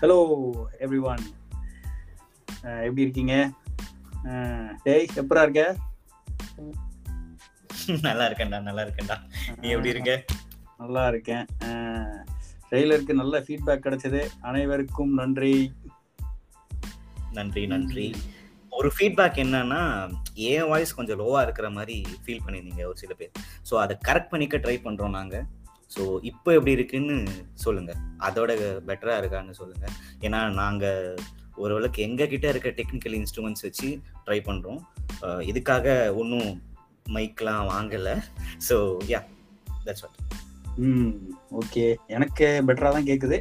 Hello every one எப்படி இருக்கீங்க? அஹ், டேய் எப்பரா இருக்க? நல்லா இருக்கேன்டா நல்லா இருக்கேன்டா. நீ எப்படி இருக்க? நல்லா இருக்கேன். ட்ரெய்லருக்கு நல்ல ஃபீட்பேக் கிடைச்சது. அனைவருக்கும் நன்றி. நன்றி நன்றி. ஒரு ஃபீட்பேக் என்னன்னா என் வாய்ஸ் கொஞ்சம் லோவா இருக்கிற மாதிரி ஃபீல் பண்ணியிருந்தீங்க ஒரு சில பேர். ஸோ அதை கரெக்ட் பண்ணிக்க ட்ரை பண்றோம் நாங்க. ஸோ இப்போ எப்படி இருக்குன்னு சொல்லுங்க. அதோட பெட்டரா இருக்கான்னு சொல்லுங்க. ஏன்னா நாங்க ஓரளவுக்கு எங்க கிட்ட இருக்க டெக்னிக்கல் இன்ஸ்ட்ருமெண்ட்ஸ் வச்சு ட்ரை பண்றோம். அஹ் இதுக்காக ஒன்றும் மைக்லாம் வாங்கல. So yeah that's what hmm okay எனக்கு பெட்டரா தான் கேக்குது.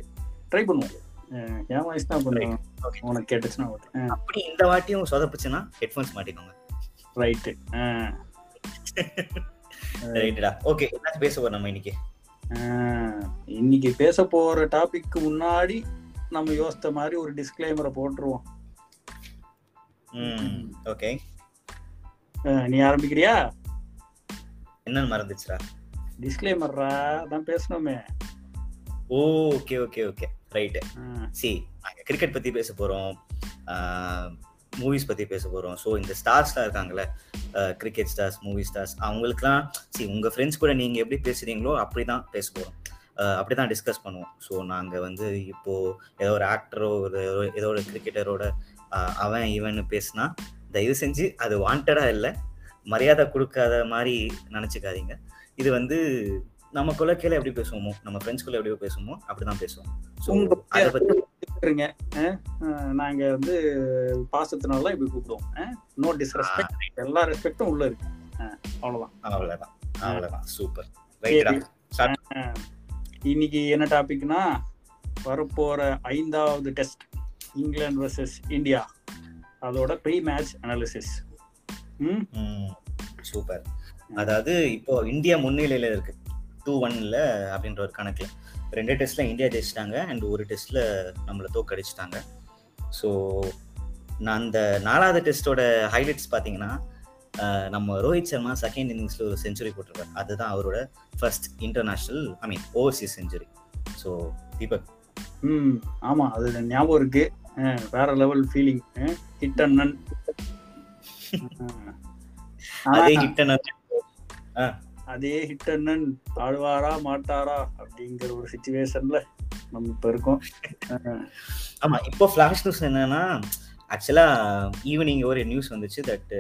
ட்ரை பண்ணுவோம். என் வாய்ஸ் தான் ஓகே உனக்கு கேட்டுச்சுன்னா அப்படி இந்த வாட்டியும் சொதப்புச்சுன்னா ஹெட்ஃபோன்ஸ் மாட்டிக்கோங்க. ரைட்டு ரைட்டடா ஓகே என்ன பேச போறோம் நம்ம இன்னைக்கு. இன்னைக்கு பேச போற டாபிக்கு முன்னாடி நம்ம யோசித்த மாதிரி ஒரு டிஸ்க்ளைமரை போட்டுருவோம். ஓகே நீ ஆரம்பிக்கிறியா? என்னன்னு மறந்துச்சுடா டிஸ்க்ளைமர்ரா தான் பேசணுமே. Okay okay okay right see நாங்கள் கிரிக்கெட் பற்றி பேச போகிறோம் மூவிஸ் பற்றி பேச போகிறோம் ஸோ இந்த ஸ்டார்ஸ்லாம் இருக்காங்கல்ல கிரிக்கெட் ஸ்டார்ஸ் மூவி ஸ்டார்ஸ் அவங்களுக்குலாம் சி உங்கள் ஃப்ரெண்ட்ஸ் கூட நீங்கள் எப்படி பேசுகிறீங்களோ அப்படி தான் பேச போகிறோம் அப்படி தான் டிஸ்கஸ் பண்ணுவோம். ஸோ நாங்கள் வந்து இப்போது ஏதோ ஒரு ஆக்டரோ ஒரு ஏதோ ஒரு கிரிக்கெட்டரோட அவன் இவன் பேசுனா தயவு செஞ்சு அது வாண்டடாக இல்லை மரியாதை கொடுக்காத மாதிரி நினச்சிக்காதீங்க. இது வந்து நம்ம குலக்கையில எப்படி பேசுவோமோ நம்ம ஃப்ரெண்ட்ஸ்குள்ள எப்படி பேசுவோமோ அப்படிதான் பேசுவோம். ஸோ அதை பத்தி இருங்க அஹ், அஹ், நாங்க வந்து பாசத்தினால தான் இப்படி கூப்பிடுவோம். நோ டிஸ்ரெஸ்பெக்ட் எல்லா ரெஸ்பெக்டும் உள்ள இருக்கு. அஹ், அவ்வளவுதான். அவ்வளவுதான். அவ்வளவுதான். சூப்பர். இன்னைக்கு என்ன டாபிக்னா வரப்போற ஐந்தாவது டெஸ்ட் இங்கிலாந்து வர்சஸ் இந்தியா. அதோட pre match analysis hmm super. அதாவது இப்போ இந்தியா முன்னிலையில இருக்கு. டூ ஒன்ல அப்படின்ற ஒரு கணக்குல. ரெண்டு டெஸ்ட்ல இந்தியா ஜெயிச்சிட்டாங்க அண்ட் ஒரு டெஸ்ட்ல நம்மளை தோக்கடிச்சிட்டாங்க ஸோ நான் அந்த நாலாவது டெஸ்டோட ஹைலைட்ஸ் பார்த்தீங்கன்னா நம்ம ரோஹித் சர்மா செகண்ட் இன்னிங்ஸ்ல ஒரு செஞ்சுரி போட்டிருக்காரு. அதுதான் அவரோட first international I mean overseas century so Deepak. ம் ஆமா அது ஞாபகம் இருக்கு. வேற லெவல் ஃபீலிங் ஹிட் அண்ட் அதே ஹிட் அதே ஹிட் அண்ணன் ஆடுவாரா மாட்டாரா அப்படிங்கிற ஒரு சுச்சுவேஷன்ல நம்ம இப்ப இருக்கோம். ஆமா இப்போ ஃபிளாஷ் நியூஸ் என்னன்னா ஆக்சுவலா ஈவினிங் ஒரு நியூஸ் வந்துச்சு that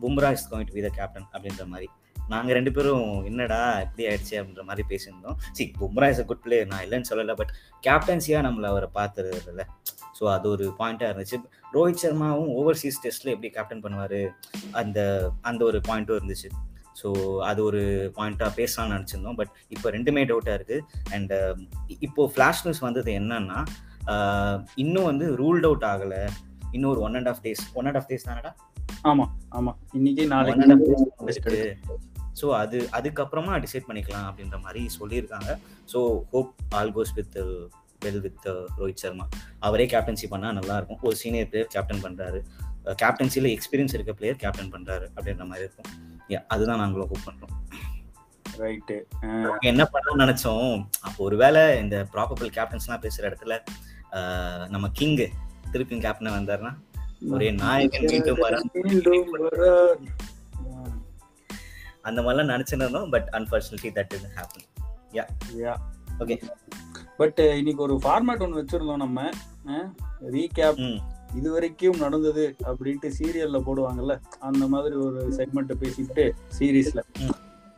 Bumrah is going to be the captain அப்படின்ற மாதிரி. நாங்க ரெண்டு பேரும் என்னடா இப்படி ஆயிடுச்சு அப்படின்ற மாதிரி பேசியிருந்தோம். See Bumrah is a good player நான் இல்லைன்னு சொல்லல பட் கேப்டன்சியா நம்மள அவரை பார்த்துருதுல ஸோ அது ஒரு பாயிண்டா இருந்துச்சு. ரோஹித் சர்மாவும் ஓவர்சீஸ் டெஸ்ட்ல எப்படி கேப்டன் பண்ணுவாரு? அந்த அந்த ஒரு பாயிண்ட்டும் இருந்துச்சு. ஸோ அது ஒரு பாயிண்டா பேசலாம்னு நினச்சிருந்தோம். பட் இப்போ ரெண்டுமே டவுட்டாக இருக்கு. அண்ட் இப்போ ஃப்ளாஷ் நியூஸ் வந்தது என்னன்னா ஆஹ் இன்னும் வந்து ரூல்ட் அவுட் ஆகல. இன்னும் ஒரு one and half days one and half days தானடா? ஆமா ஆமா. இன்னைக்கு நாளைக்கு ஸோ அது அதுக்கப்புறமா டிசைட் பண்ணிக்கலாம் அப்படின்ற மாதிரி சொல்லியிருக்காங்க. So hope all goes with well with Rohit Sharma அவரே கேப்டன்சி பண்ணா நல்லா இருக்கும். ஒரு சீனியர் பிளேயர் கேப்டன் பண்றாரு. கேப்டன்சில எக்ஸ்பீரியன்ஸ் இருக்க பிளேயர் கேப்டன் பண்றாரு அப்படின்ற மாதிரி இருக்கும். அதுதான் நாங்களும் ஹோப் பண்றோம். ரைட்டு என்ன பண்ணணும்னு நினைச்சோம்? அப்போ ஒருவேளை இந்த ப்ராபபிள் கேப்டன்ஸ்லாம் பேசுற இடத்துல நம்ம கிங் திருப்பி கேப்டனா வந்தாருன்னா ஒரே நாயகன் மீண்டும். அந்த மாதிரிலாம் நினைச்சிருந்தோம் but unfortunately that is happen Yeah. Okay but இன்னைக்கு ஒரு ஃபார்மேட் ஒன்று வச்சிருந்தோம் நம்ம. ரீகேப் இது வரைக்கும் நடந்தது அப்படின்ட்டு சீரியல்ல போடுவாங்கல்ல அந்த மாதிரி ஒரு செக்மெண்ட் பேசிட்டு சீரீஸ்ல.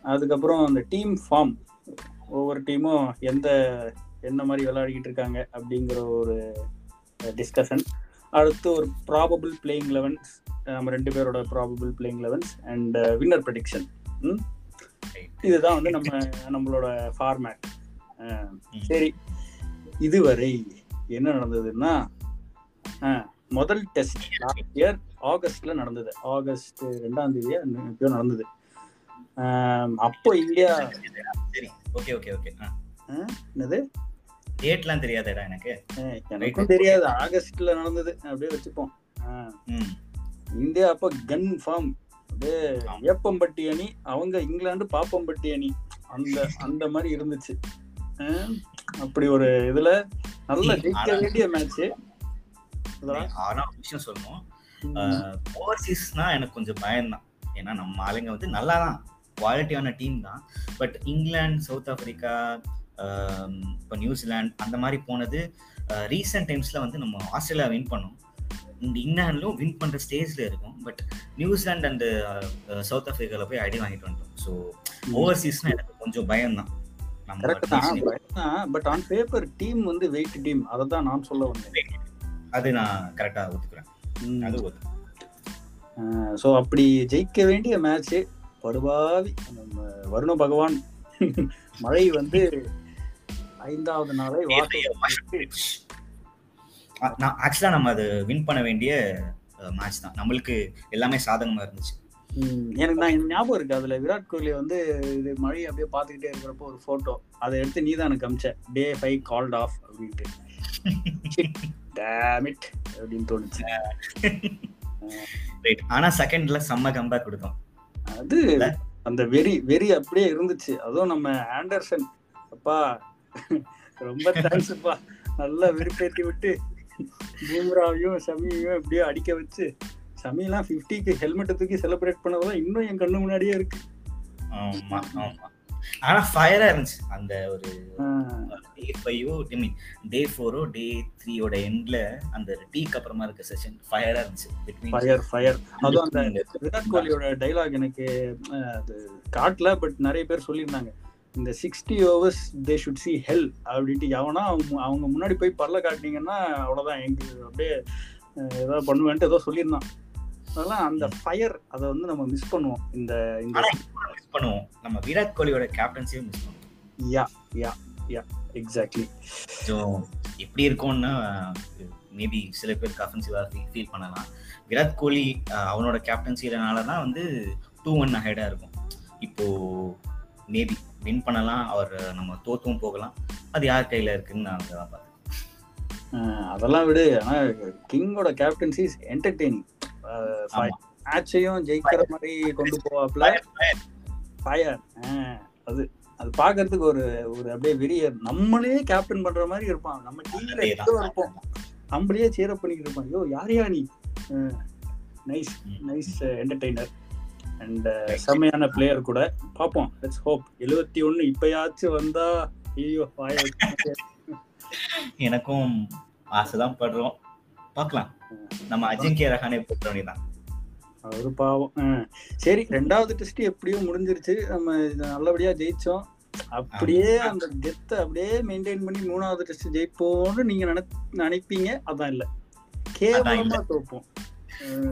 அதுக்கப்புறம் அந்த டீம் ஃபார்ம் ஒவ்வொரு டீமும் எந்த என்ன மாதிரி விளையாடிக்கிட்டு இருக்காங்க அப்படிங்கிற ஒரு டிஸ்கஷன் அடுத்து ஒரு ப்ராபபிள் பிளேயிங் லெவன்ஸ் நம்ம ரெண்டு பேரோட probable playing elevens and winner prediction இதுதான் வந்து நம்ம நம்மளோட ஃபார்மேட் சரி. இதுவரை என்ன நடந்ததுன்னா முதல் டெஸ்ட் லாஸ்ட் இயர் ஆகஸ்ட்ல நடந்தது. ஆகஸ்ட் ரெண்டாம் தேதியா எப்பயோ நடந்தது. அப்போ இந்தியா சரி. ஓகே ஓகே ஓகே என்னது? டேட்லாம் தெரியாதடா எனக்கு. அஹ், எனக்கும் தெரியாது. ஆகஸ்ட்ல நடந்தது. அப்படியே வச்சுப்போம். இந்தியா அப்ப கன் ஃபார்ம் அப்படியே ஏப்பம்பட்டி அணி அவங்க இங்கிலாந்து பாப்பம்பட்டி அணி. அந்த அந்த மாதிரி இருந்துச்சு. அப்படி ஒரு இதுல நல்ல ஜெயிக்க வேண்டிய மேட்ச் ஆனா ஒரு விஷயம் சொல்லணும். ஓவர்சீஸ்னா எனக்கு கொஞ்சம் பயம்தான். ஏன்னா நம்ம ஆளுங்க வந்து நல்லா தான் குவாலிட்டியான டீம் தான் பட் இங்கிலாந்து சவுத் ஆப்பிரிக்கா இப்போ நியூசிலாந்து அந்த மாதிரி போனது ரீசெண்ட் டைம்ஸ்ல வந்து நம்ம ஆஸ்திரேலியா வின் பண்ணோம். இந்த இங்கிலாந்துலும் வின் பண்ற ஸ்டேஜ்ல இருக்கும். பட் நியூசிலாந்து அண்ட் சவுத் ஆப்பிரிக்கால போய் அடி வாங்கிட்டு வந்துட்டோம். ஸோ ஓவர்சீஸ்னா எனக்கு கொஞ்சம் கரெக்ட் தான் பட் ஆன் பேப்பர் டீம் வந்து வெயிட் டீம் அதை தான் நான் சொல்ல வந்தேன். அது நான் கரெக்டா ஒத்துக்கிறேன். அது ஒத்து. ஸோ அப்படி ஜெயிக்க வேண்டிய மேட்ச் படுபாவி நம்ம வருண பகவான். மழை வந்து ஐந்தாவது நாளை நான் ஆக்சுவலா நம்ம அது வின் பண்ண வேண்டிய மேட்ச் தான். நம்மளுக்கு எல்லாமே சாதகமா இருந்துச்சு. எனக்கு நான் ஞாபகம் இருக்கு. அதுல விராட் கோலி வந்து இது மழை அப்படியே பார்த்துக்கிட்டே இருக்கிறப்போ ஒரு போட்டோ அதை எடுத்து நீ தான் எனக்கு அமிச்ச. டே ஃபைவ் கால்ட் ஆஃப் அப்படின்ட்டு. டேம் இட் அப்படின்னு தோணுச்சு. ரைட் ஆனா செகண்ட்ல செம்ம கம்பேக் கொடுத்தோம். அது அந்த வெறி வெறி அப்படியே இருந்துச்சு. அதுவும் நம்ம ஆண்டர்சன். அப்பா ரொம்ப தேங்க்ஸ்ப்பா நல்லா வெறுப்பேத்தி விட்டு பூம்ராவையும் ஷமியையும் எப்படியோ அடிக்க வச்சு ஷமிலாம் ஃபிஃப்டிக்கு ஹெல்மெட்டை தூக்கி செலிப்ரேட் பண்ணதெல்லாம் இன்னும் என் கண்ணு முன்னாடியே இருக்கு. ஆமா ஆமா. ஆனா ஃபயரா இருந்துச்சு. அந்த ஒரு டே ஃபைவோ ஐ மீன் டே ஃபோரோ டே த்ரீயோட எண்ட்ல அந்த டீக்கு அப்புறமா இருக்க செஷன் ஃபயரா இருந்துச்சு. ஃபயர் ஃபயர் அதுவும் அந்த விராட் கோலியோட டைலாக் எனக்கு அது காட்டல பட் நிறைய பேர் சொல்லியிருந்தாங்க. இந்த sixty overs they should see hell அப்படின்ட்டு. எவனா அவங்க அவங்க முன்னாடி போய் பல்ல காட்டினீங்கன்னா அவ்வளோதான் எங்க அப்படியே ஏதாவது பண்ணுவேன்ட்டு ஏதோ சொல்லியிருந்தான். அதெல்லாம் அந்த ஃபயர் அதை வந்து நம்ம மிஸ் பண்ணுவோம். இந்த இந்த மிஸ் பண்ணுவோம். நம்ம விராட் கோலியோட கேப்டன்சியும் மிஸ் பண்ணுவோம். யா யா யா எக்ஸாக்ட்லி ஸோ எப்படி இருக்கும்னா மேபி சில பேருக்கு அஃபென்சிவா ஃபீல் பண்ணலாம். விராட் கோலி அவனோட கேப்டன்சினால தான் வந்து டூ ஒன் அஹெடா இருக்கும். இப்போ மேபி வின் பண்ணலாம் அவர் நம்ம தோத்தும் போகலாம். அது யார் கையில இருக்குன்னு நான் தான் பார்த்தேன் அதெல்லாம் விடு. ஆனா கிங்கோட கேப்டன்சி இஸ் என்டர்டெய்னிங். மேட்சையும் ஜெயிக்கிற மாதிரி கொண்டு போவாப்ல. ஃபயர் அது அது பாக்குறதுக்கு ஒரு ஒரு அப்படியே வெறிய நம்மளே கேப்டன் பண்ற மாதிரி இருப்பான். நம்ம டீம்ல இருப்போம். நம்மளையே சேரப் பண்ணிக்கிட்டு இருப்பான் ஐயோ யார் யா நீ? நைஸ் நைஸ் என்டர்டெய்னர் அண்ட் செம்மையான பிளேயர் கூட. பார்ப்போம் லெட்ஸ் ஹோப் எழுபத்தி ஒண்ணு இப்பயாச்சும் வந்தா ஐயோ எனக்கும் ஆசைதான் படுறோம். பார்க்கலாம் நம்ம அஜிங்கிய ரஹானே போட்ட வேண்டியதான் அவரு பாவம். சரி ரெண்டாவது டெஸ்ட் எப்படியோ முடிஞ்சிருச்சு. நம்ம நல்லபடியா ஜெயிச்சோம். அப்படியே அந்த கெத்த அப்படியே மெயின்டைன் பண்ணி மூணாவது டெஸ்ட் ஜெயிப்போம்னு நீங்க நினை நினைப்பீங்க? அதான் இல்ல. கேவலமா தோப்போம்.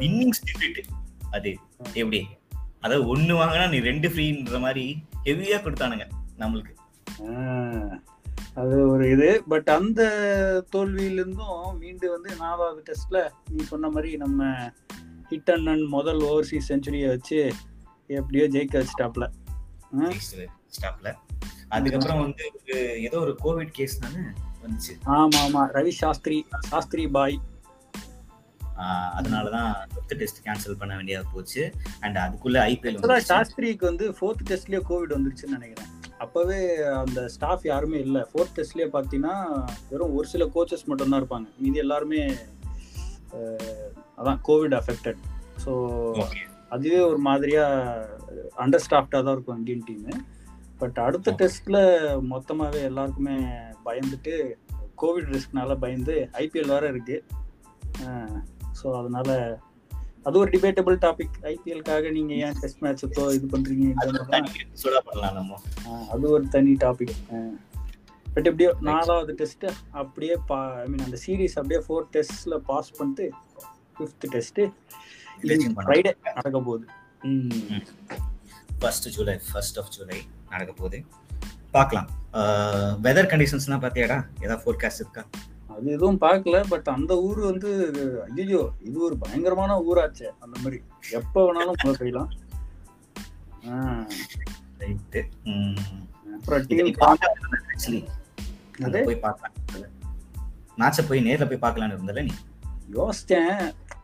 வின்னிங் ஸ்பிரிட் அது எப்படி? அதாவது ஒண்ணு வாங்கினா நீ ரெண்டு ஃப்ரீன்ற மாதிரி ஹெவியா கொடுத்தானுங்க நம்மளுக்கு. அது ஒரு இது. பட் அந்த தோல்வியிலிருந்தும் மீண்டு வந்து நாலாவது டெஸ்ட்ல நீ சொன்ன மாதிரி நம்ம ஹிட் அண்ணன் முதல் ஓவர்சீஸ் செஞ்சுரியை வச்சு எப்படியோ ஜெயிக்க வச்சுட்டாப்ல. ஸ்டாப்ல அதுக்கப்புறம் வந்து ஏதோ ஒரு கோவிட் கேஸ் தானே வந்துச்சு. ஆமா ஆமா. ரவி சாஸ்திரி சாஸ்திரி பாய். ஆஹ் அதனாலதான் ஃபிஃப்த் டெஸ்ட் கேன்சல் பண்ண வேண்டியதா போச்சு. அண்ட் அதுக்குள்ள ஐபிஎல் சாஸ்திரிக்கு வந்து ஃபோர்த் டெஸ்ட்லயே கோவிட் வந்துருச்சுன்னு நினைக்கிறேன். அப்பவே அந்த ஸ்டாஃப் யாருமே இல்ல. ஃபோர்த் டெஸ்ட்லயே பாத்தீங்கன்னா வெறும் ஒரு சில கோச்சஸ் மட்டும் தான் இருப்பாங்க. மீதி எல்லாருமே அதான் கோவிட் அஃபெக்டட் ஸோ அதுவே ஒரு மாதிரியா அண்டர் ஸ்டாஃப்டா தான் இருக்கும் இந்தியன் டீம் பட் அடுத்த Okay. டெஸ்ட்ல மொத்தமாவே எல்லாருக்குமே பயந்துட்டு கோவிட் ரிஸ்க்னால பயந்து ஐபிஎல் வேற இருக்கு. ஸோ அதனால அது ஒரு டிபேட்டபிள் டாபிக் ஐபிஎல்காக நீங்க ஏன் டெஸ்ட் மேட்ச் இது பண்றீங்க அது ஒரு தனி டாபிக் பட் எப்படியோ நாலாவது டெஸ்ட் அப்படியே பா ஐ மீன் அந்த சீரீஸ் அப்படியே ஃபோர் டெஸ்ட்ல பாஸ் பண்ணிட்டு ஃபிஃப்த் டெஸ்ட் ஃப்ரைடே நடக்க போகுது. ம். First July first of July நடக்க போகுது. பார்க்கலாம். வெதர் கண்டிஷன்ஸ்லாம் பார்த்தியாடா? ஏதாவது ஃபோர்காஸ்ட் இருக்கா? அது எதுவும் பார்க்கல பட் அந்த ஊர் வந்து ஐயோ இது ஒரு பயங்கரமான ஊராச்சே அந்த மாதிரி. எப்ப வேணாலும் மழை பெய்யலாம் மேட்சை போய் நேர்ல போய் பார்க்கலாம்னு இருந்தல நீ? யோசிச்சேன்.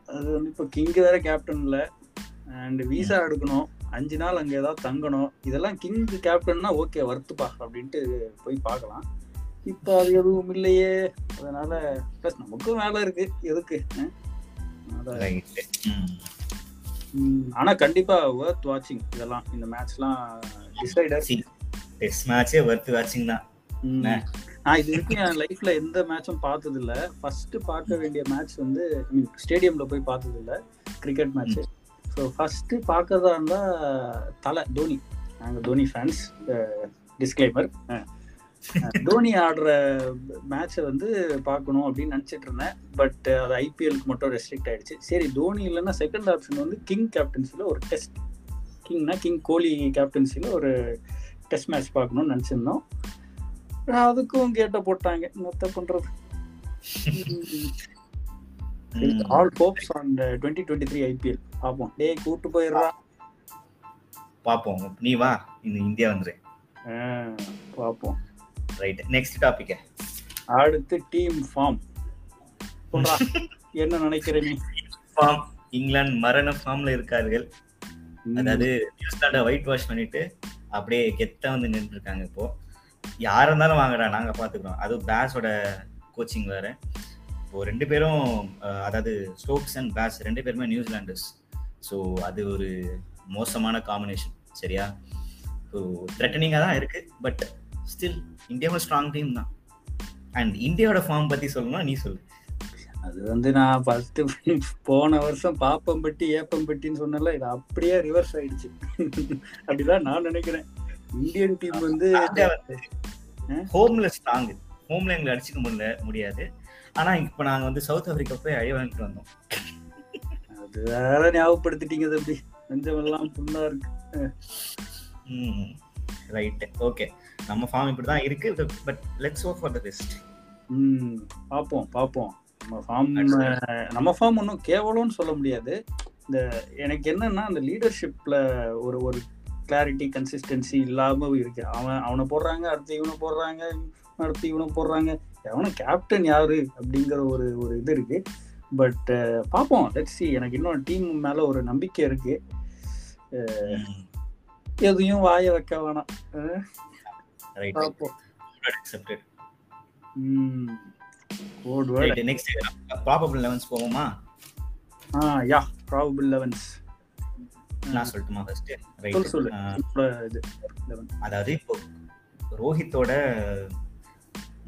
அது வந்து இப்போ கிங் வேற கேப்டன் இல்ல அண்ட் விசா எடுக்கணும். அஞ்சு நாள் அங்க ஏதாவது தங்கணும். இதெல்லாம் கிங் கேப்டன்னா ஓகே வருத்துப்பா அப்படின்ட்டு போய் பார்க்கலாம். இப்போ அது எதுவும் இல்லையே. அதனால ப்ளஸ் நமக்கும் வேலை இருக்கு. எதுக்கு? ஆனா கண்டிப்பா ஒர்த் வாட்சிங் இதெல்லாம் இந்த மேட்ச்லாம் டிசைடர் டெஸ்ட் மேட்சே வர்த்து வாட்சிங் தான்? நான் இது வரைக்கும் என் லைஃப்ல எந்த மேட்சும் பார்த்தது இல்ல ஃபர்ஸ்ட் பார்க்க வேண்டிய மேட்ச் வந்து ஸ்டேடியம்ல போய் பார்த்தது இல்ல கிரிக்கெட் மேட்ச் ஸோ ஃபர்ஸ்ட் பார்க்கறதா இருந்தா தலை தோனி. நாங்க தோனி ஃபேன்ஸ் டிஸ்க்ளைமர் தோனி ஆடுற மேட்சை வந்து பார்க்கணும் அப்படின்னு நினச்சிட்டு இருந்தேன். பட் அது ஐபிஎலுக்கு மட்டும் ரெஸ்ட்ரிக்ட் ஆயிடுச்சு. சரி தோனி இல்லைன்னா செகண்ட் ஆப்ஷன் வந்து கிங் கேப்டன்சியில் ஒரு டெஸ்ட் கிங்னா கிங் கோலி கேப்டன்சியில் ஒரு டெஸ்ட் மேட்ச் பார்க்கணும்னு நினச்சிருந்தோம். அதுக்கும் கேட்ட போட்டாங்க. என்னத்த பண்றது? All hopes on twenty twenty three IPL பார்ப்போம். டேய் கூட்டு போயிடுறா. பார்ப்போம். நீ வா. இந்த இந்தியா வந்துரு. பார்ப்போம். ரைட் நெக்ஸ்ட் டாபிக் அடுத்து டீம் ஃபார்ம் என்ன நினைக்கிற நீ ஃபார்ம் இங்கிலாந்து மரண ஃபார்ம்ல இருக்கார்கள். அதாவது நியூசிலாண்டை ஒயிட் வாஷ் பண்ணிட்டு அப்படியே கெத்தா வந்து நின்று இருக்காங்க இப்போ. யாரா இருந்தாலும் வாங்கடா நாங்க பாத்துக்கிறோம். அதுவும் பேஸோட கோச்சிங் வேற. இப்போ ரெண்டு பேரும் அதாவது ஸ்டோக்ஸ் அண்ட் பேஸ் ரெண்டு பேருமே நியூசிலாண்டர்ஸ் ஸோ அது ஒரு மோசமான காம்பினேஷன் சரியா? ஸோ த்ரெட்டனிங்காக தான் இருக்கு பட் ஸ்டில் இந்தியாவோட ஸ்ட்ராங் டீம் தான். அண்ட் இந்தியாவோட ஃபார்ம் பத்தி சொல்லணும்னா நீ சொல்லு. அது வந்து நான் ஃபர்ஸ்ட் போன வருஷம் பாப்பம்பட்டி ஏப்பம்பட்டின்னு சொன்னல இது அப்படியே ரிவர்ஸ் ஆயிடுச்சு. அப்படிதான் நான் நினைக்கிறேன். இந்தியன் டீம் வந்து ஹோம்ல ஸ்ட்ராங் ஹோம்ல எங்களை அடிச்சுக்க முடியல முடியாது. ஆனா இப்ப நாங்க வந்து சவுத் ஆப்பிரிக்கா போய் அழி வாங்கிட்டு வந்தோம். அது வேற ஞாபகப்படுத்திட்டீங்க தம்பி. நெஞ்சமெல்லாம் புண்ணா இருக்கு. ரைட் ஓகே நம்ம ஃபார்ம் இப்படிதான் இருக்கு. But let's hope for the best ம் பார்ப்போம் பார்ப்போம். நம்ம ஃபார்ம் நம்ம ஃபார்ம் ஒன்றும் கேவலம்னு சொல்ல முடியாது. இந்த எனக்கு என்னன்னா அந்த லீடர்ஷிப்ல ஒரு ஒரு கிளாரிட்டி கன்சிஸ்டன்சி இல்லாம இருக்கு. அவன் அவனை போடுறாங்க அடுத்து இவனை போடுறாங்க அடுத்து இவனை போடுறாங்க. அவனை கேப்டன் யாரு அப்படிங்கிற ஒரு ஒரு இது இருக்கு. பட் பார்ப்போம். லெட்ஸ் சி எனக்கு இன்னும் டீம் மேல ஒரு நம்பிக்கை இருக்கு. எதையும் வாய வைக்க வேணாம். Code word right next probable elevens போவோமா? ஆ யா ப்ராபபிள் லெவன்ஸ் நான் சொல்லட்டுமா ஃபர்ஸ்ட் சொல்லு ரைட் இப்ப இது 11 அதாவது இப்போ ரோஹித்தோட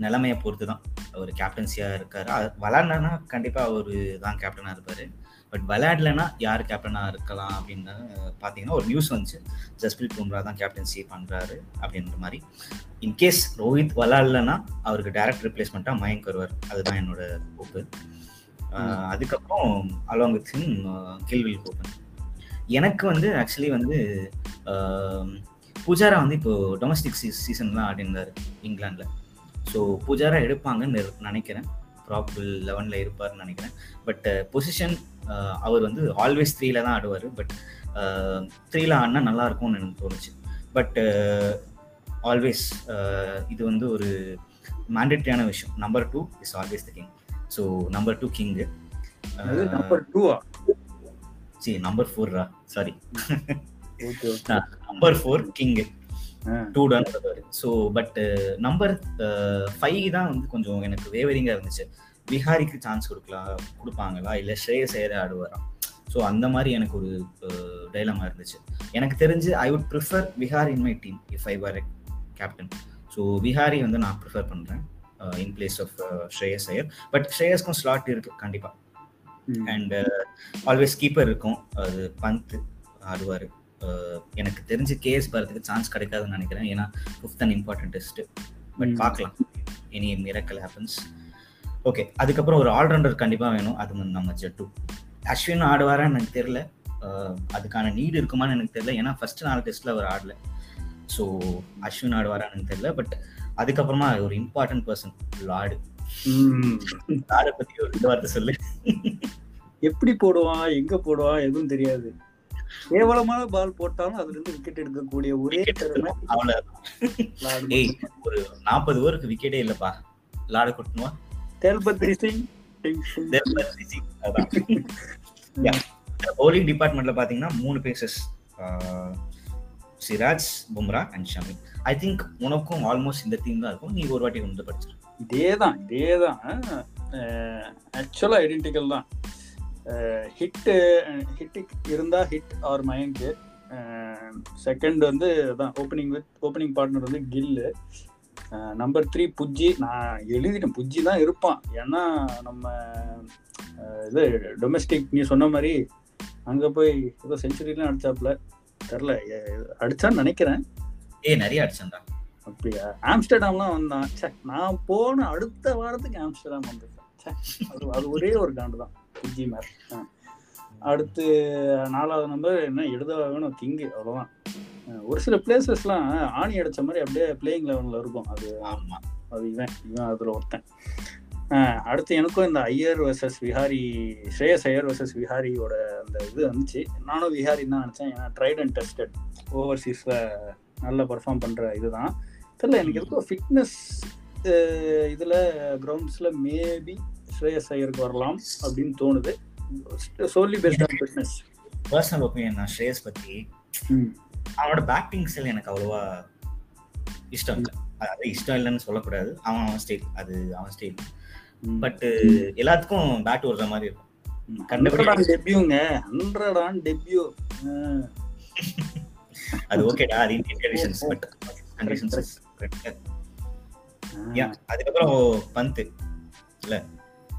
நிலைமையை பொறுத்து தான் அவர் கேப்டன்சியா இருக்காரு. விளையாடுனா கண்டிப்பா அவரு தான் கேப்டனா இருப்பாரு. பட் விளையாடலைன்னா யார் கேப்டனாக இருக்கலாம் அப்படின்னு பார்த்தீங்கன்னா ஒரு நியூஸ் வந்துச்சு. ஜஸ்பிரீத் பும்ரா தான் கேப்டன்சி பண்ணுறாரு அப்படின்ற மாதிரி. இன்கேஸ் ரோஹித் விளையாடலன்னா அவருக்கு டைரக்ட் ரிப்ளேஸ்மெண்ட்டா மயங்க் வருவார். அதுதான் என்னோட ஹோப்பு அதுக்கப்புறம் அலாங் வித் கில்வில் கோப்பன் எனக்கு வந்து ஆக்சுவலி வந்து பூஜாரா புஜாரா வந்து இப்போ டொமஸ்டிக் சீசன்லாம் ஆடினார் இங்கிலாந்தில். ஸோ புஜாரா எடுப்பாங்கன்னு நினைக்கிறேன். ப்ராபபிள் லெவனில் இருப்பார்னு நினைக்கிறேன். பட் பொசிஷன் அவர் வந்து ஆல்வேஸ் த்ரீல தான் ஆடுவார். பட் த்ரீல ஆடினா நல்லா இருக்கும்னு எனக்கு தோணுச்சு. பட் ஆல்வேஸ் இது வந்து ஒரு மேண்டேட்டரியான விஷயம். Number two is always the king so number two king number டூவா சி number ஃபோர்ரா sorry number four king two done so but number five தான் வந்து கொஞ்சம் எனக்கு வேவரிங்காக இருந்துச்சு. விஹாரிக்கு சான்ஸ் கொடுக்கலாம் கொடுப்பாங்களா? இல்லை ஸ்ரேயஸ் ஐயர் ஆடுவாராம் ஸோ அந்த மாதிரி எனக்கு ஒரு டைலமா இருந்துச்சு. எனக்கு தெரிஞ்சு I would prefer Vihari in my team if I were captain so Vihari வந்து நான் ப்ரிஃபர் பண்ணுறேன் in place of Shreyas Iyer. But ஸ்ரேயஸ்க்கும் slot இருக்கு கண்டிப்பாக அண்ட் ஆல்வேஸ் கீப்பர் இருக்கும். அது பந்த் ஆடுவார். எனக்கு தெரிஞ்சு கேஎஸ் பரத்துக்கு சான்ஸ் கிடைக்காதுன்னு நினைக்கிறேன். ஏன்னா fifth and important test but. பார்க்கலாம். எனி மிரக்கல் ஹேப்பன்ஸ் ஓகே அதுக்கப்புறம் ஒரு ஆல்ரவுண்டர் கண்டிப்பாக வேணும். அது வந்து நம்ம ஜட்டு. அஸ்வின் ஆடுவாரான்னு எனக்கு தெரியல. அதுக்கான நீடு இருக்குமான்னு எனக்கு தெரியல. ஏன்னா ஃபர்ஸ்ட் நாலு டெஸ்ட்ல அவர் ஆடல. ஸோ அஸ்வின் ஆடுவாரான்னு எனக்கு தெரியல. பட் அதுக்கப்புறமா ஒரு இம்பார்ட்டன்ட் பர்சன் லார்டு. லார்டை பத்தி ஒரு ரெண்டு வார்த்தை சொல்லு. எப்படி போடுவான்? எங்க போடுவான்? எதுவும் தெரியாது. கேவலமான பால் போட்டாலும் அதுல இருந்து விக்கெட் எடுக்கக்கூடிய ஒரே திறமை. ஒரு நாற்பது ஓவருக்கு விக்கெட்டே இல்லப்பா. லாட கொட்டணுமா தேல்பத்ரி சிங் டிங் டிங். பவுலிங் டிபார்ட்மெண்ட்ல பாத்தீங்கன்னா மூணு pacers Siraj Bumrah and Shami I think உனக்கும் ஆல்மோஸ்ட் இந்த டீம் தான் இருக்கும். நீ ஒரு வாட்டி வந்து படிச்சிரு. இதேதான் இதேதான். ஆக்சுவலா ஐடென்டிக்கல் தான். ஹிட்டு ஹிட் இருந்தா ஹிட் ஆர் மயங்கு செகண்ட் வந்து அதான் ஓப்பனிங் வித் ஓப்பனிங் பார்ட்னர் வந்து கில்லு நம்பர் த்ரீ புஜ்ஜி. நான் எழுதிட்டேன். புஜ்ஜி தான் இருப்பான். ஏன்னா நம்ம இது டொமஸ்டிக் நீ சொன்ன மாதிரி அங்கே போய் ஏதோ செஞ்சுரிலாம் அடிச்சாப்புல. தெரில அடிச்சான்னு நினைக்கிறேன். ஏ நிறைய அடிச்சேன்டா. அப்படியா? ஆம்ஸ்டர்டாம்லாம் வந்தான். ச்சே நான் போன அடுத்த வாரத்துக்கு ஆம்ஸ்டர்டாம் ச்சே அது அது ஒரே ஒரு காண்டு தான். புஜ்ஜி மேப் அடுத்து நாலாவது நம்பர் என்ன? எழுத வேணும் கிங்கு அவ்வளோதான் ஒரு சில பிளேசஸ்லாம் ஆணி அடிச்ச மாதிரி அப்படியே பிளேயிங் லெவலில் இருக்கும். அது ஆமா. அது இவன் இவன் அதில் ஒருத்தன். அடுத்து எனக்கும் இந்த ஐயர் வர்சஸ் விஹாரி ஸ்ரேயஸ் ஐயர் வர்சஸ் விஹாரியோட அந்த இது வந்துச்சு. நானும் விஹாரி தான் நினச்சேன். ஏன்னா ட்ரைட் அண்ட் டெஸ்டட் ஓவர்சீஸில் நல்லா பர்ஃபார்ம் பண்ணுற இதுதான். தெரியல எனக்கு எதுக்கும் ஃபிட்னஸ் இதில் கிரவுண்ட்ஸில் மேபி ஸ்ரேயஸ் ஐயருக்கு வரலாம் அப்படின்னு தோணுது. Solely based on fitness personal opinion நான் ஸ்ரேயஸ் பத்தி அவனோட பேட்டிங் ஸ்டைல் எனக்கு அவ்வளவா இஷ்டம் இல்லை. அதாவது இஷ்டம் இல்லைன்னு சொல்லக்கூடாது. அவன் அவன் ஸ்டைல் அது அவன் ஸ்டைல் பட் எல்லாத்துக்கும் பேட் விடுற மாதிரி இருக்கும். ஆன் டெபியூங்க ஹண்ட்ரட் ஆன் டெபியூ அது ஓகேடா அது இந்தியன் கண்டிஷன்ஸ் பட் கண்டிஷன்ஸ் அதுக்கப்புறம் பந்த். இல்ல.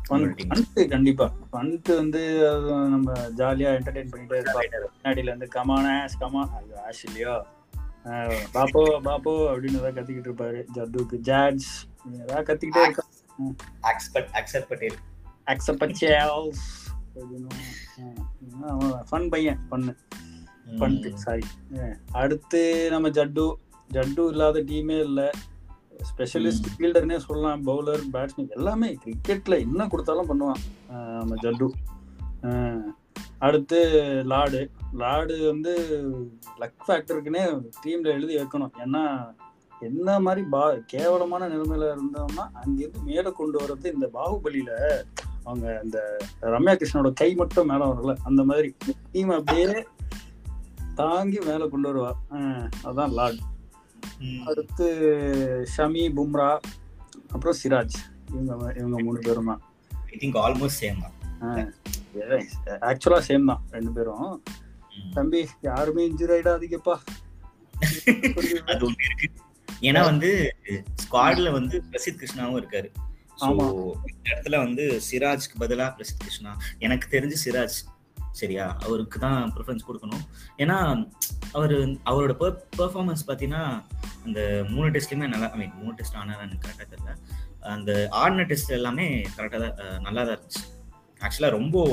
பண்ட் கண்டிப்பா. பண்ட் வந்து நம்ம ஜாலியா என்டர்டைன் பண்ணிட்டே இருப்பாங்க பின்னாடில இருந்து கமான ஆஷ் கமான் ஆஷ் இல்லையோ? பாப்போ பாப்போ அப்படின்னு ஏதாவது கத்திக்கிட்டு இருப்பாரு. ஜத்துக்கு ஜாட்ஜ் ஏதாவது கத்திக்கிட்டே இருக்கா அக்ஸ்பர்ட் அக்சர் பட்டேல் அக்சப்பச்சேல்ஸ் ஃபன் பையன் பண்ணு பண்ணிட்டு சாரி அடுத்து நம்ம ஜட்டு. ஜட்டு இல்லாத டீமே இல்லை. ஸ்பெஷலிஸ்ட் ஃபீல்டர்னே சொல்லலாம் பவுலர் பேட்ஸ்மேன் எல்லாமே கிரிக்கெட்ல என்ன கொடுத்தாலும் பண்ணுவான். நம்ம ஜட்டு. அடுத்து லாடு லாடு வந்து லக் ஃபேக்டருக்குன்னே டீம்ல எழுதி வைக்கணும். ஏன்னா என்ன மாதிரி பா கேவலமான நிலைமையில இருந்தோம்னா அங்கிருந்து மேலே கொண்டு வர்றது இந்த பாகுபலியில அவங்க அந்த ரம்யா கிருஷ்ணனோட கை மட்டும் மேல வரல. அந்த மாதிரி. டீம் அப்படியே தாங்கி மேல கொண்டு வருவா. அஹ் அதான் லார்ட். அடுத்து ஷமி பும்ரா அப்புறம் சிராஜ். இவங்க இவங்க மூணு பேரும் தான் ஐ திங்க் ஆல்மோஸ்ட் சேம் தான் ஆக்சுவலா சேம் தான் ரெண்டு பேரும். தம்பி யாருமே இன்ஜுரி ஆயிடாதீங்கப்பா. அது ஒண்ணு இருக்கு. ஏன்னா வந்து ஸ்குவாட்ல வந்து பிரசித் கிருஷ்ணாவும் இருக்காரு. ஆமா. இந்த இடத்துல வந்து சிராஜ்க்கு பதிலா பிரசித் கிருஷ்ணா. எனக்கு தெரிஞ்சு சிராஜ். சரியா? அவருக்கு தான் ப்ரிஃபரன்ஸ் கொடுக்கணும். ஏன்னா அவர் அவரோட பெர்ஃபார்மன்ஸ் பார்த்தீங்கன்னா அந்த மூணு டெஸ்ட்லையுமே நல்லா ஐ மீன் மூணு டெஸ்ட் ஆனால் எனக்கு கரெக்டாக தெரியல. அந்த ஆடின டெஸ்ட் எல்லாமே கரெக்டாக தான் நல்லா தான் இருந்துச்சு. ஆக்சுவலாக ரொம்ப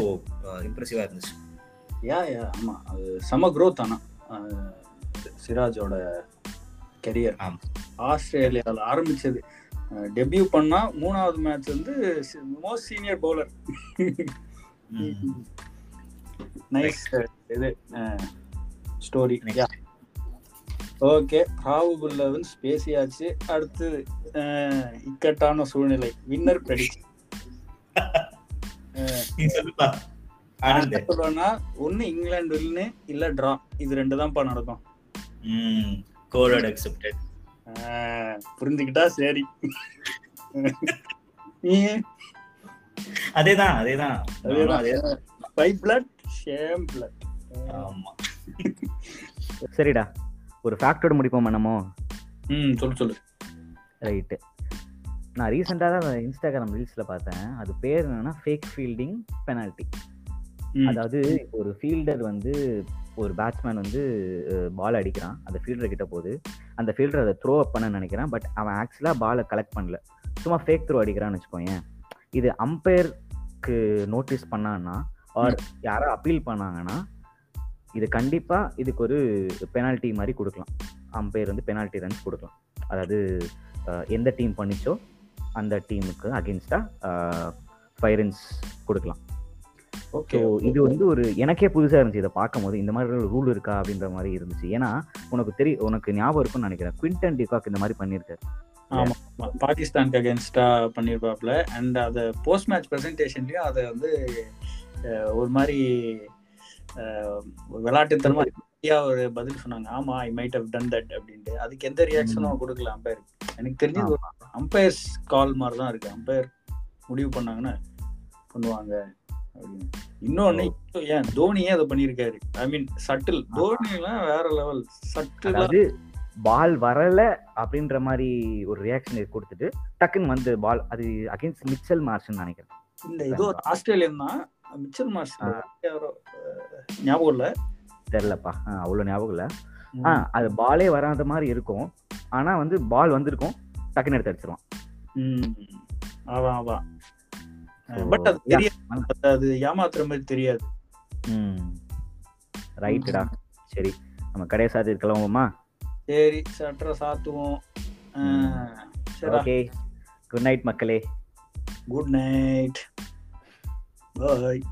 இம்ப்ரெசிவாக இருந்துச்சு. யா யா ஆமா. அது செம க்ரோத் ஆனா. அஹ் சிராஜோட கெரியர். ஆஸ்திரேலியாவில் ஆரம்பிச்சது. டெபியூ பண்ணா மூணாவது மேட்ச் வந்து மோஸ்ட் சீனியர் பவுலர். நைஸ் இது ஸ்டோரி. ஓகே ப்ராபபிள் லெவன்ஸ் பேசியாச்சு. அடுத்து இக்கட்டான சூழ்நிலை. வின்னர் ப்ரெடிக்ஷன் சொல்லுவேன்னா ஒன்னு இங்கிலாந்து வின்னு இல்ல டிரா இது ரெண்டு தான்ப்பா நடக்கும். ம் கோடோட அக்செப்டட் புரிஞ்சுக்கிட்டா? சரி. அதேதான் அதேதான். அதேதான். பை பிளட் ஷேம் பிளட் ஆமா. சரிடா. ஒரு ஃபேக்டோட முடிப்போம் நம்ம? ம் சொல்லு சொல்லு. ரைட்டு நான் ரீசெண்டாக தான் இன்ஸ்டாகிராம் ரீல்ஸில் பார்த்தேன். அது பேர் என்னன்னா ஃபேக் ஃபீல்டிங் பெனால்ட்டி அதாவது ஒரு ஃபீல்டர் வந்து ஒரு பேட்ஸ்மேன் வந்து பால் அடிக்கிறான். அந்த ஃபீல்டர் கிட்ட போகுது அந்த ஃபீல்டர் அதை த்ரோ அப் பண்ண நினைக்கிறான். பட் அவன் ஆக்சுவலாக பாலை கலெக்ட் பண்ணல. சும்மா ஃபேக் த்ரோ அடிக்கிறான்னு வச்சுக்கோங்க இது அம்பையருக்கு நோட்டீஸ் பண்ணான்னா ஆர் யாரோ அப்பீல் பண்ணாங்கன்னா இது கண்டிப்பாக இதுக்கு ஒரு பெனால்ட்டி மாதிரி கொடுக்கலாம். அம்பையர் வந்து பெனால்ட்டி ரன்ஸ் கொடுக்கலாம். அதாவது எந்த டீம் பண்ணிச்சோ அந்த டீமுக்கு அகேன்ஸ்டாக ஃபைவ் ரன்ஸ் கொடுக்கலாம். ஓகே இது வந்து ஒரு எனக்கே புதுசாக இருந்துச்சு இதை பார்க்கும்போது. இந்த மாதிரி ஒரு ரூல் இருக்கா அப்படின்ற மாதிரி இருந்துச்சு. ஏன்னா உனக்கு தெரியும் உனக்கு ஞாபகம் இருக்கும்னு நினைக்கிறேன். குவிண்டன் டிகாக் இந்த மாதிரி பண்ணியிருக்காரு. ஆமா ஆமா. பாகிஸ்தானுக்கு அகேன்ஸ்டா பண்ணிருப்பாப்ல அண்ட் அத போஸ்ட் மேட்ச் பிரசன்டேஷன்லயும் அதை வந்து ஒரு மாதிரி விளையாட்டுத்தனமா ஐயா ஒரு பதில் சொன்னாங்க. ஆமா I might have done that அப்படின்ட்டு. அதுக்கு எந்த ரியாக்ஷனும் கொடுக்கல அம்பையர் எனக்கு தெரிஞ்சது அம்பையர்ஸ் கால் மாதிரி தான் இருக்கு. அம்பையர் முடிவு பண்ணாங்கன்னா பண்ணுவாங்க அப்படின்னு. இன்னொன்னு ஏன் தோனியே அதை பண்ணியிருக்காரு? ஐ மீன் சட்டில். தோனி எல்லாம் வேற லெவல் சட்டில் பால் வரல அப்படின்ற மாதிரி ஒரு ரியாக்ஷன் கொடுத்துட்டு டக்குன்னு வந்து பால் அது அகைன்ஸ்ட் மிச்சல் மார்ஷ்னு நினைக்கிறேன். இந்த இது ஒரு ஆஸ்திரேலியன் தான் மிச்சல் மார்ஸ் யாரோ ஞாபகம் இல்ல? தெரிலப்பா. அவ்வளோ ஞாபகம் இல்லை. ஆ அது பாலே வராத மாதிரி இருக்கும். ஆனா வந்து பால் வந்திருக்கும். டக்குன்னு எடுத்து அடிச்சிருவான். அதான் அதான் So, பட் அது. தெரியாது. அது ஏமாத்துற மாதிரி தெரியாது. ம். ரைட்டுடா. சரி. நம்ம கடையை சாத்தி இருக்கலாமா சரி சட்டரை சாத்துவோம். சரி ஓகே. குட் நைட் மக்களே. Good night. பாய்